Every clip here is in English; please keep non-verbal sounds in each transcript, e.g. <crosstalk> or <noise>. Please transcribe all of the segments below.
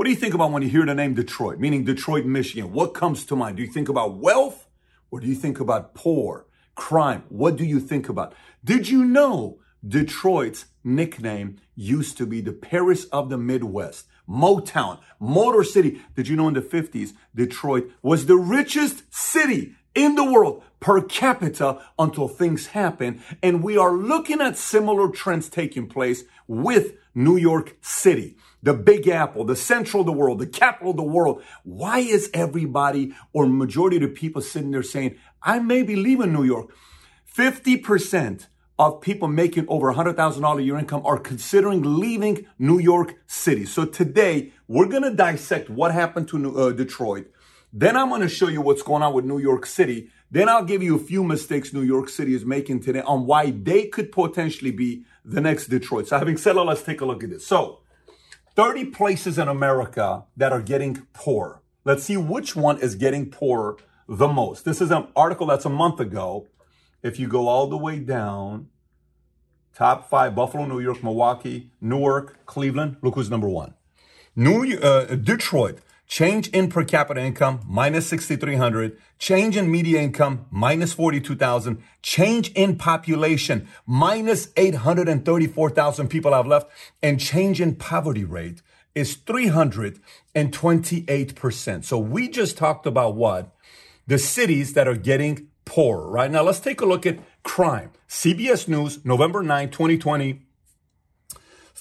What do you think about when you hear the name Detroit, meaning Detroit, Michigan? What comes to mind? Do you think about wealth or do you think about poor, crime? What do you think about? Did you know Detroit's nickname used to be the Paris of the Midwest? Motown, Motor City. Did you know in the 50s, Detroit was the richest city in the world per capita until things happen. And we are looking at similar trends taking place with New York City, the Big Apple, the central of the world, the capital of the world. Why is everybody or majority of the people sitting there saying, I may be leaving New York? 50% of people making over $100,000 a year income are considering leaving New York City. So today we're going to dissect what happened to uh, Detroit. Then I'm going to show you what's going on with New York City. Then I'll give you a few mistakes New York City is making today on why they could potentially be the next Detroit. So having said that, let's take a look at this. So 30 places in America that are getting poor. Let's see which one is getting poorer the most. This is an article that's a month ago. If you go all the way down, top five, Buffalo, New York, Milwaukee, Newark, Cleveland. Look who's number one. New uh, Detroit, change in per capita income, minus 6,300. Change in media income, minus 42,000. Change in population, minus 834,000 people have left. And change in poverty rate is 328%. So we just talked about what? The cities that are getting poorer, right? Now let's take a look at crime. CBS News, November 9, 2020,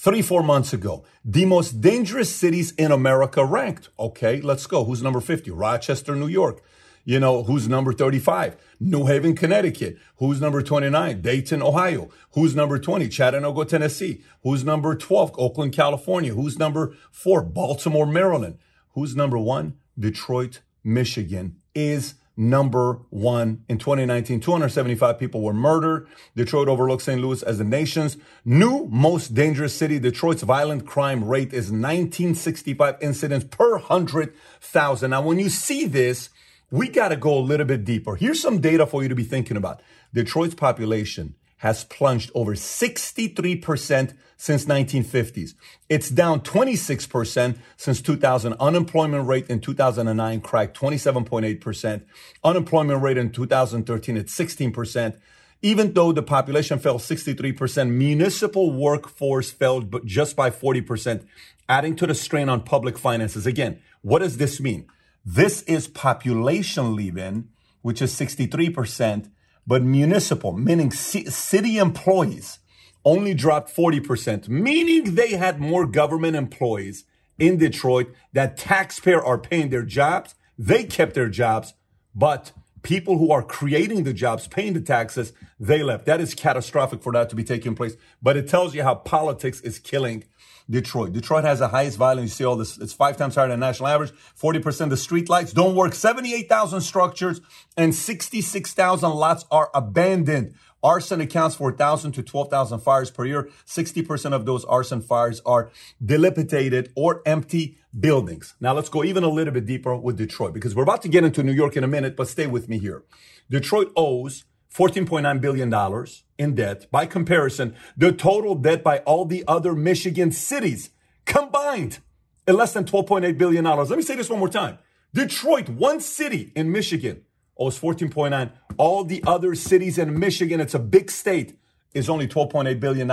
three, four months ago. The most dangerous cities in America ranked. Okay, let's go. Who's number 50? Rochester, New York. You know, who's number 35? New Haven, Connecticut. Who's number 29? Dayton, Ohio. Who's number 20? Chattanooga, Tennessee. Who's number 12? Oakland, California. Who's number four? Baltimore, Maryland. Who's number one? Detroit, Michigan is number one in 2019. 275 people were murdered. Detroit overlooks St. Louis as the nation's new most dangerous city. Detroit's violent crime rate is 1965 incidents per 100,000. Now, when you see this, we got to go a little bit deeper. Here's some data for you to be thinking about. Detroit's population has plunged over 63% since 1950s. It's down 26% since 2000. Unemployment rate in 2009 cracked 27.8%. Unemployment rate in 2013 at 16%. Even though the population fell 63%, municipal workforce fell just by 40%, adding to the strain on public finances. Again, what does this mean? This is population leaving, which is 63%, but municipal, meaning city employees, only dropped 40%, meaning they had more government employees in Detroit that taxpayer are paying their jobs. They kept their jobs, but people who are creating the jobs, paying the taxes, they left. That is catastrophic for that to be taking place. But it tells you how politics is killing Detroit. Detroit has the highest violence. You see all this. It's five times higher than national average. 40% of the street lights don't work. 78,000 structures and 66,000 lots are abandoned. Arson accounts for 1,000 to 12,000 fires per year. 60% of those arson fires are dilapidated or empty buildings. Now let's go even a little bit deeper with Detroit because we're about to get into New York in a minute, but stay with me here. Detroit owes $14.9 billion in debt. By comparison, the total debt by all the other Michigan cities combined is less than $12.8 billion. Let me say this one more time. Detroit, one city in Michigan, owes 14.9. All the other cities in Michigan, it's a big state, is only $12.8 billion.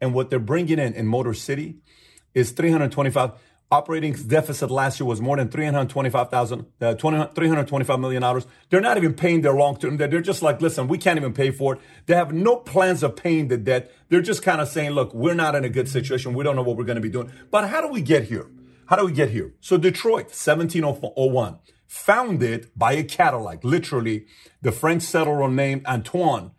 And what they're bringing in in Motor City is 325 operating deficit last year was more than 325,000, uh, 325 million dollars. They're not even paying their long term debt. They're just like, listen, we can't even pay for it. They have no plans of paying the debt. They're just kind of saying, look, we're not in a good situation. We don't know what we're going to be doing. But how do we get here? How do we get here? So Detroit, 1701, founded by a Cadillac, literally the French settler named Antoine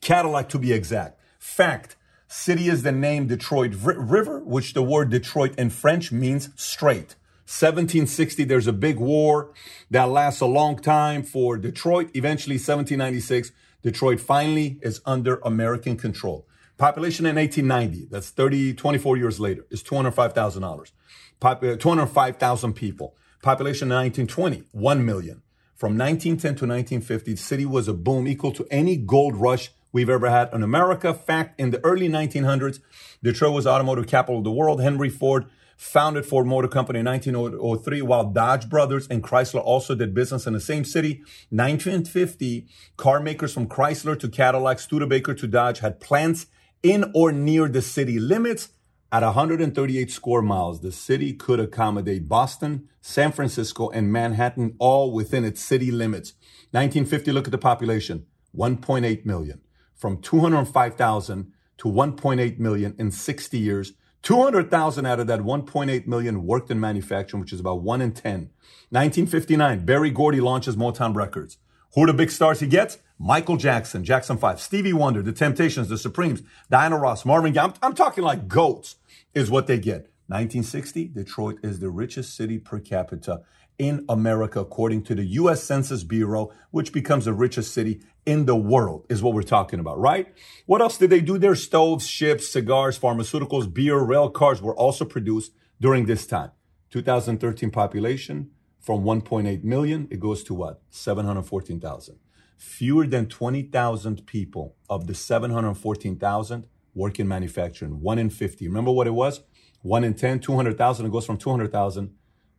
Cadillac to be exact. Fact, City is the name Detroit River, which the word Detroit in French means straight. 1760, there's a big war that lasts a long time for Detroit. Eventually, 1796, Detroit finally is under American control. Population in 1890, that's 30, 24 years later, is $205,000. Pop- uh, 205,000 people. Population in 1920, 1 million. From 1910 to 1950, the city was a boom equal to any gold rush we've ever had in America. Fact, in the early 1900s, Detroit was automotive capital of the world. Henry Ford founded Ford Motor Company in 1903, while Dodge Brothers and Chrysler also did business in the same city. 1950, car makers from Chrysler to Cadillac, Studebaker to Dodge had plants in or near the city limits. At 138 square miles, the city could accommodate Boston, San Francisco, and Manhattan all within its city limits. 1950, look at the population 1.8 million. From 205,000 to 1.8 million in 60 years. 200,000 out of that 1.8 million worked in manufacturing, which is about 1 in 10. 1959, Berry Gordy launches Motown Records. Who are the big stars he gets? Michael Jackson, Jackson 5, Stevie Wonder, The Temptations, The Supremes, Diana Ross, Marvin Gaye. I'm, I'm talking like goats is what they get. 1960, Detroit is the richest city per capita in America, according to the US Census Bureau, which becomes the richest city in the world, is what we're talking about, right? What else did they do? Their stoves, ships, cigars, pharmaceuticals, beer, rail cars were also produced during this time. 2013 population from 1.8 million, it goes to what? 714,000 fewer than 20,000 people of the 714,000 work in manufacturing. One in 50. Remember what it was? One in 10, 200,000. It goes from 200,000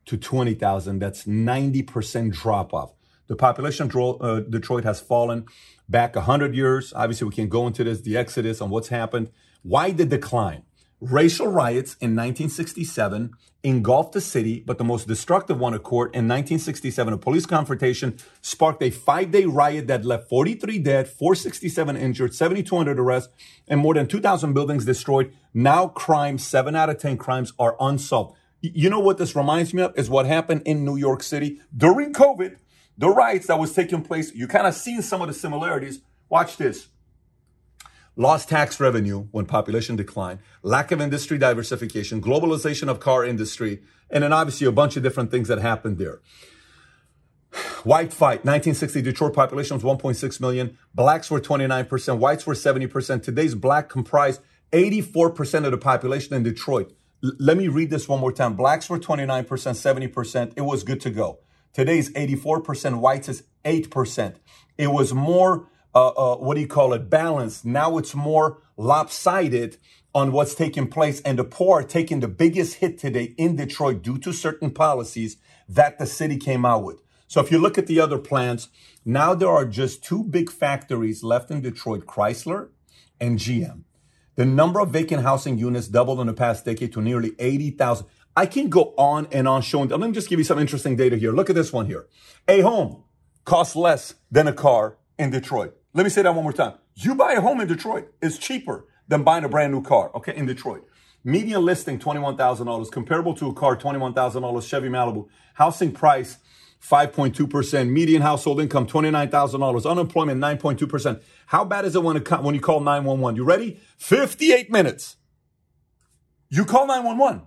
to 20,000. That's 90% drop off. The population of uh, Detroit has fallen back 100 years. Obviously, we can go into this, the exodus and what's happened. Why the decline? Racial riots in 1967 engulfed the city, but the most destructive one occurred in 1967. A police confrontation sparked a five day riot that left 43 dead, 467 injured, 7,200 arrests, and more than 2,000 buildings destroyed. Now, crime, seven out of 10 crimes are unsolved. You know what this reminds me of? Is what happened in New York City during COVID, the riots that was taking place. You kind of seen some of the similarities. Watch this lost tax revenue when population declined, lack of industry diversification, globalization of car industry, and then obviously a bunch of different things that happened there. White fight, 1960 Detroit population was 1.6 million. Blacks were 29%, whites were 70%. Today's black comprise 84% of the population in Detroit. L- let me read this one more time. Blacks were 29%, 70%. It was good to go. Today's 84%, whites is 8%. It was more uh, uh, what do you call it, balanced. Now it's more lopsided on what's taking place. And the poor are taking the biggest hit today in Detroit due to certain policies that the city came out with. So if you look at the other plants, now there are just two big factories left in Detroit, Chrysler and GM. The number of vacant housing units doubled in the past decade to nearly 80,000. I can go on and on showing. Let me just give you some interesting data here. Look at this one here. A home costs less than a car in Detroit. Let me say that one more time. You buy a home in Detroit it's cheaper than buying a brand new car, okay, in Detroit. Median listing, $21,000. Comparable to a car, $21,000. Chevy Malibu. Housing price, 5.2%. Median household income, $29,000. Unemployment, 9.2%. How bad is it when, it, when you call 911? You ready? 58 minutes. You call 911.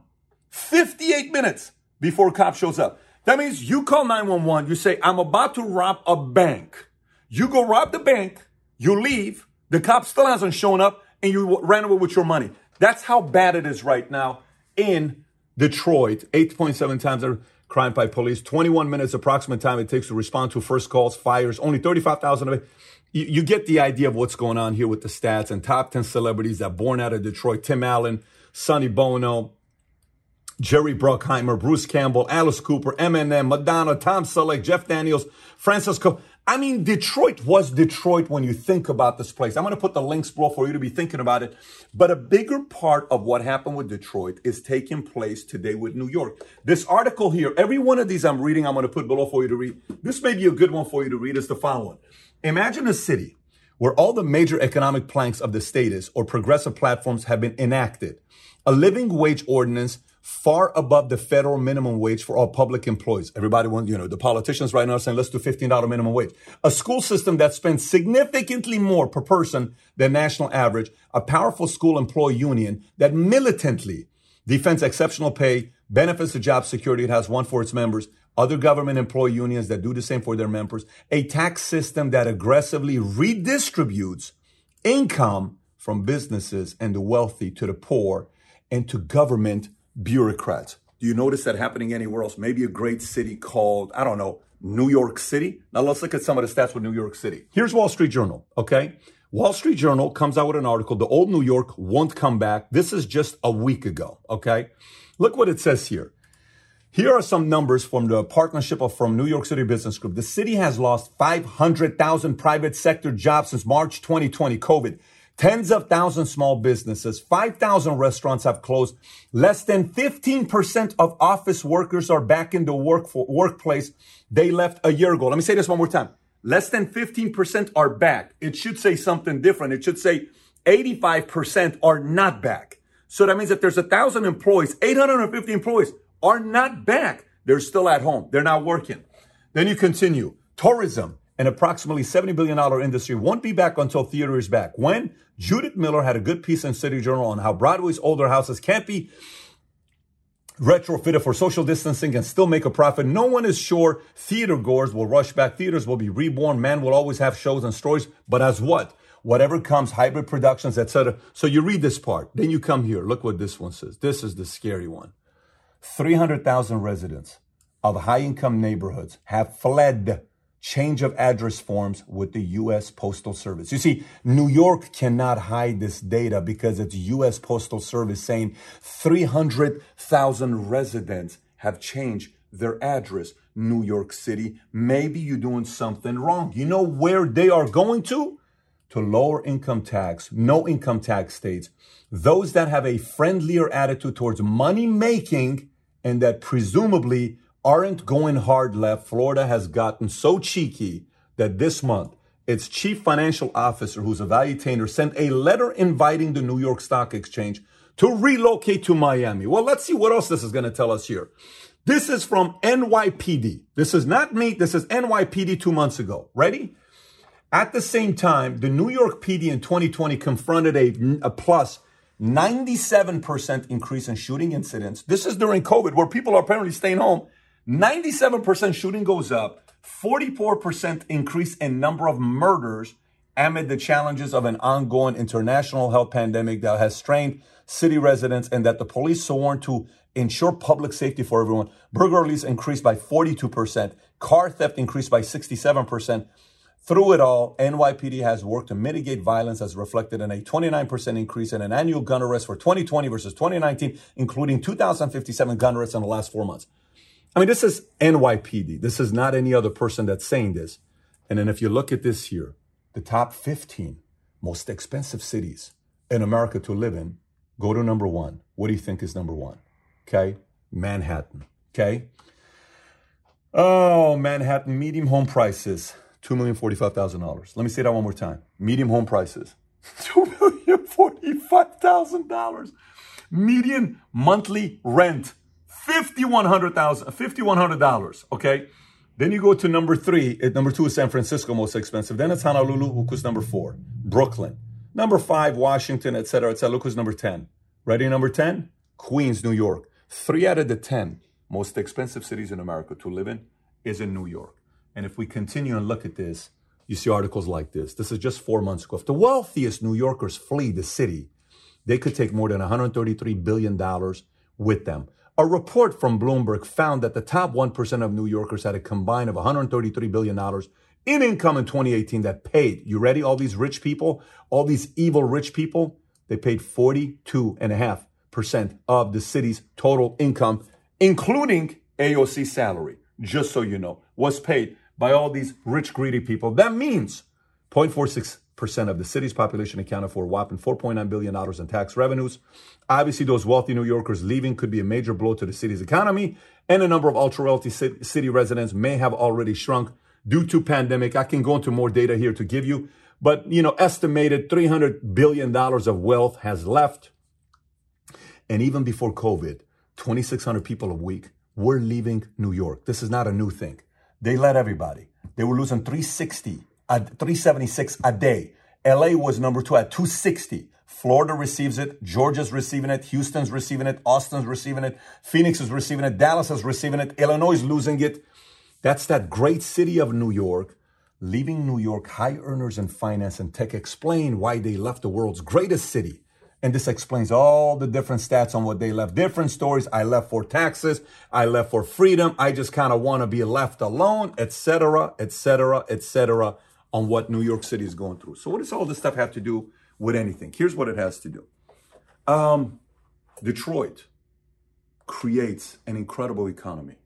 58 minutes before a cop shows up. That means you call 911. You say, I'm about to rob a bank. You go rob the bank, you leave, the cop still hasn't shown up, and you ran away with your money. That's how bad it is right now in Detroit. 8.7 times the crime by police, 21 minutes approximate time it takes to respond to first calls, fires, only 35,000 of it. You, you get the idea of what's going on here with the stats and top 10 celebrities that born out of Detroit. Tim Allen, Sonny Bono, Jerry Bruckheimer, Bruce Campbell, Alice Cooper, Eminem, Madonna, Tom Selleck, Jeff Daniels, Francisco. I mean, Detroit was Detroit when you think about this place. I'm going to put the links below for you to be thinking about it. But a bigger part of what happened with Detroit is taking place today with New York. This article here, every one of these I'm reading, I'm going to put below for you to read. This may be a good one for you to read is the following. Imagine a city where all the major economic planks of the status or progressive platforms have been enacted. A living wage ordinance far above the federal minimum wage for all public employees. Everybody wants, you know, the politicians right now are saying, let's do $15 minimum wage. A school system that spends significantly more per person than national average. A powerful school employee union that militantly defends exceptional pay, benefits to job security it has one for its members. Other government employee unions that do the same for their members. A tax system that aggressively redistributes income from businesses and the wealthy to the poor and to government bureaucrats. Do you notice that happening anywhere else? Maybe a great city called, I don't know, New York City. Now let's look at some of the stats with New York City. Here's Wall Street Journal, okay? Wall Street Journal comes out with an article, The Old New York Won't Come Back. This is just a week ago, okay? Look what it says here. Here are some numbers from the partnership of from New York City Business Group. The city has lost 500,000 private sector jobs since March 2020, COVID. Tens of thousands small businesses, 5,000 restaurants have closed. Less than 15% of office workers are back in the work for, workplace they left a year ago. Let me say this one more time. Less than 15% are back. It should say something different. It should say 85% are not back. So that means if there's a thousand employees, 850 employees are not back. They're still at home. They're not working. Then you continue. Tourism, an approximately $70 billion industry, won't be back until theater is back. When? Judith Miller had a good piece in City Journal on how Broadway's older houses can't be retrofitted for social distancing and still make a profit. No one is sure theater goers will rush back. Theaters will be reborn. Man will always have shows and stories. But as what? Whatever comes, hybrid productions, etc. So you read this part. Then you come here. Look what this one says. This is the scary one. 300,000 residents of high income neighborhoods have fled change of address forms with the U.S. Postal Service. You see, New York cannot hide this data because it's U.S. Postal Service saying 300,000 residents have changed their address. New York City, maybe you're doing something wrong. You know where they are going to? To lower income tax, no income tax states. Those that have a friendlier attitude towards money making and that presumably aren't going hard left, Florida has gotten so cheeky that this month its chief financial officer, who's a value valuetainer, sent a letter inviting the New York Stock Exchange to relocate to Miami. Well, let's see what else this is going to tell us here. This is from NYPD. This is not me. This is NYPD two months ago. Ready? At the same time, the New York PD in 2020 confronted a, a plus 97% increase in shooting incidents. This is during COVID where people are apparently staying home 97% shooting goes up, 44% increase in number of murders amid the challenges of an ongoing international health pandemic that has strained city residents and that the police sworn to ensure public safety for everyone. Burglaries increased by 42%, car theft increased by 67%. Through it all, NYPD has worked to mitigate violence as reflected in a 29% increase in an annual gun arrest for 2020 versus 2019, including 2,057 gun arrests in the last four months. I mean, this is NYPD. This is not any other person that's saying this. And then if you look at this here, the top 15 most expensive cities in America to live in, go to number one. What do you think is number one? Okay. Manhattan. Okay. Oh, Manhattan medium home prices, $2,045,000. Let me say that one more time. Medium home prices, <laughs> $2,045,000. Median monthly rent, $5,100, $5,100, okay? Then you go to number three. Eh, number two is San Francisco, most expensive. Then it's Honolulu, look who's number four. Brooklyn. Number five, Washington, et etc., etc. Look who's number 10. Ready, number 10? Queens, New York. Three out of the 10 most expensive cities in America to live in is in New York. And if we continue and look at this, you see articles like this. This is just four months ago. If the wealthiest New Yorkers flee the city, they could take more than $133 billion with them. A report from Bloomberg found that the top 1% of New Yorkers had a combined of $133 billion in income in 2018 that paid, you ready? All these rich people, all these evil rich people, they paid 42.5% of the city's total income, including AOC salary, just so you know, was paid by all these rich, greedy people. That means 0.46 percent of the city's population accounted for a whopping $4.9 billion in tax revenues. Obviously, those wealthy New Yorkers leaving could be a major blow to the city's economy, and a number of ultra-wealthy city residents may have already shrunk due to pandemic. I can go into more data here to give you, but you know, estimated $300 billion of wealth has left. And even before COVID, 2,600 people a week were leaving New York. This is not a new thing. They let everybody. They were losing 360 at 376 a day. LA was number two at 260. Florida receives it. Georgia's receiving it. Houston's receiving it. Austin's receiving it. Phoenix is receiving it. Dallas is receiving it. Illinois is losing it. That's that great city of New York. Leaving New York, high earners in finance and tech explain why they left the world's greatest city. And this explains all the different stats on what they left. Different stories. I left for taxes. I left for freedom. I just kind of want to be left alone, etc., etc., etc on what New York City is going through. So, what does all this stuff have to do with anything? Here's what it has to do. Um, Detroit creates an incredible economy,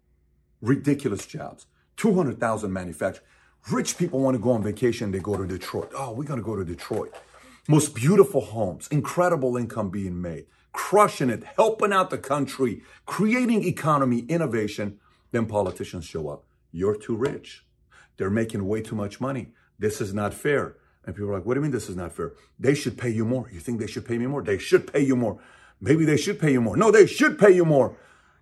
ridiculous jobs, 200,000 manufacturers. Rich people want to go on vacation, they go to Detroit. Oh, we're going to go to Detroit. Most beautiful homes, incredible income being made, crushing it, helping out the country, creating economy, innovation. Then politicians show up. You're too rich. They're making way too much money. This is not fair. And people are like, what do you mean this is not fair? They should pay you more. You think they should pay me more? They should pay you more. Maybe they should pay you more. No, they should pay you more.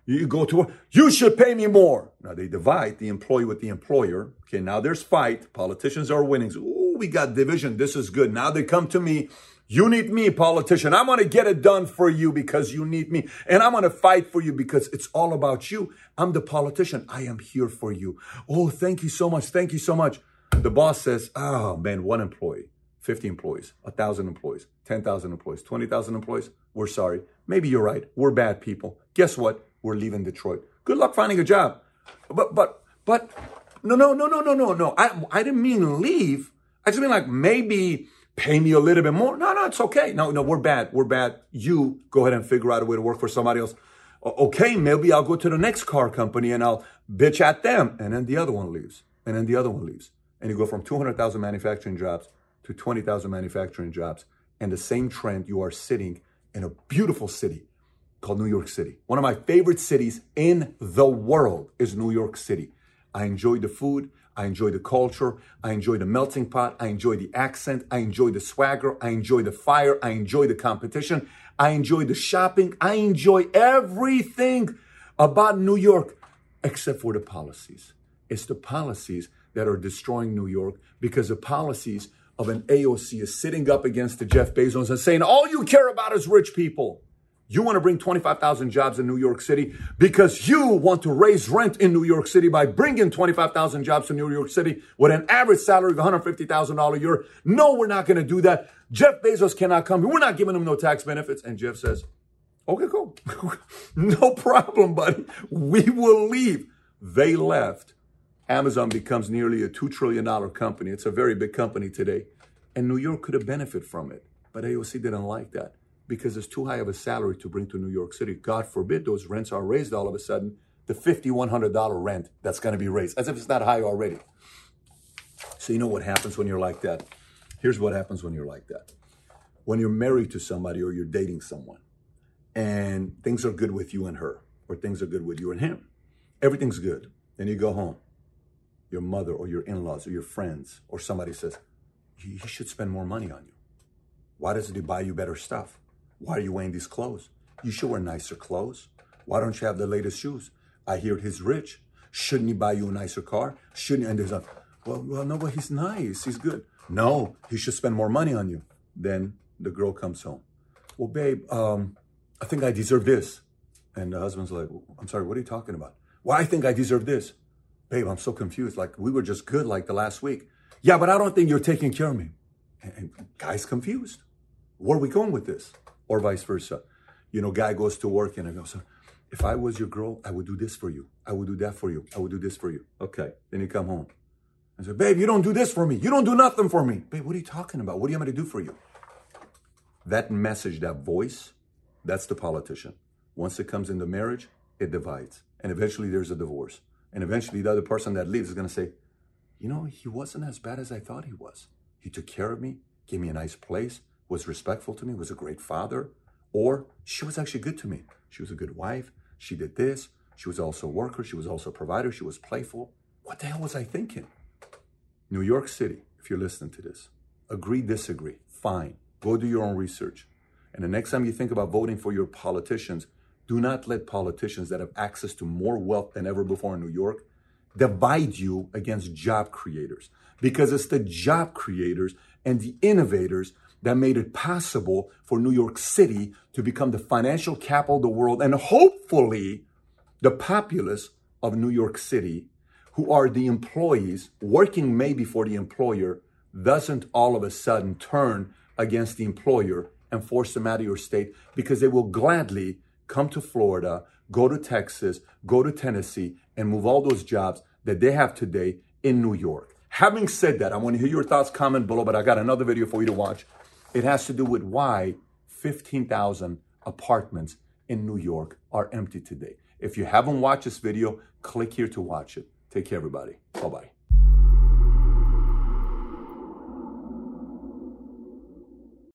You go to work, you should pay me more. Now they divide the employee with the employer. Okay, now there's fight. Politicians are winning. Oh, we got division. This is good. Now they come to me. You need me, politician. I'm going to get it done for you because you need me. And I'm going to fight for you because it's all about you. I'm the politician. I am here for you. Oh, thank you so much. Thank you so much. The boss says, oh man, one employee, 50 employees, 1,000 employees, 10,000 employees, 20,000 employees. We're sorry. Maybe you're right. We're bad people. Guess what? We're leaving Detroit. Good luck finding a job. But, but, but, no, no, no, no, no, no, no. I, I didn't mean leave. I just mean like maybe pay me a little bit more. No, no, it's okay. No, no, we're bad. We're bad. You go ahead and figure out a way to work for somebody else. Okay, maybe I'll go to the next car company and I'll bitch at them. And then the other one leaves. And then the other one leaves. And you go from 200,000 manufacturing jobs to 20,000 manufacturing jobs. And the same trend, you are sitting in a beautiful city called New York City. One of my favorite cities in the world is New York City. I enjoy the food. I enjoy the culture. I enjoy the melting pot. I enjoy the accent. I enjoy the swagger. I enjoy the fire. I enjoy the competition. I enjoy the shopping. I enjoy everything about New York except for the policies. It's the policies that are destroying New York because the policies of an AOC is sitting up against the Jeff Bezos and saying, all you care about is rich people. You want to bring 25,000 jobs in New York City because you want to raise rent in New York City by bringing 25,000 jobs to New York City with an average salary of $150,000 a year. No, we're not going to do that. Jeff Bezos cannot come. We're not giving him no tax benefits. And Jeff says, okay, cool. <laughs> no problem, buddy. We will leave. They left. Amazon becomes nearly a $2 trillion company. It's a very big company today. And New York could have benefited from it. But AOC didn't like that because it's too high of a salary to bring to New York City. God forbid those rents are raised all of a sudden. The $5,100 rent that's going to be raised, as if it's not high already. So, you know what happens when you're like that? Here's what happens when you're like that. When you're married to somebody or you're dating someone and things are good with you and her, or things are good with you and him, everything's good. Then you go home. Your mother or your in laws or your friends or somebody says, he should spend more money on you. Why doesn't he buy you better stuff? Why are you wearing these clothes? You should wear nicer clothes. Why don't you have the latest shoes? I hear he's rich. Shouldn't he buy you a nicer car? Shouldn't he? And there's a, well, well, no, but he's nice. He's good. No, he should spend more money on you. Then the girl comes home. Well, babe, um, I think I deserve this. And the husband's like, I'm sorry, what are you talking about? Well, I think I deserve this. Babe, I'm so confused. Like, we were just good like the last week. Yeah, but I don't think you're taking care of me. And, and guy's confused. Where are we going with this? or vice versa. You know, guy goes to work and I go, if I was your girl, I would do this for you. I would do that for you. I would do this for you. Okay. Then you come home. I say, babe, you don't do this for me. You don't do nothing for me. Babe, what are you talking about? What do you want me to do for you? That message, that voice, that's the politician. Once it comes into marriage, it divides. And eventually there's a divorce. And eventually the other person that leaves is going to say, you know, he wasn't as bad as I thought he was. He took care of me, gave me a nice place, was respectful to me, was a great father, or she was actually good to me. She was a good wife. She did this. She was also a worker. She was also a provider. She was playful. What the hell was I thinking? New York City, if you're listening to this, agree, disagree, fine. Go do your own research. And the next time you think about voting for your politicians, do not let politicians that have access to more wealth than ever before in New York divide you against job creators. Because it's the job creators and the innovators that made it possible for New York City to become the financial capital of the world and hopefully the populace of New York City, who are the employees working maybe for the employer, doesn't all of a sudden turn against the employer and force them out of your state because they will gladly come to Florida, go to Texas, go to Tennessee, and move all those jobs that they have today in New York. Having said that, I want to hear your thoughts, comment below, but I got another video for you to watch. It has to do with why 15,000 apartments in New York are empty today. If you haven't watched this video, click here to watch it. Take care, everybody. Bye bye.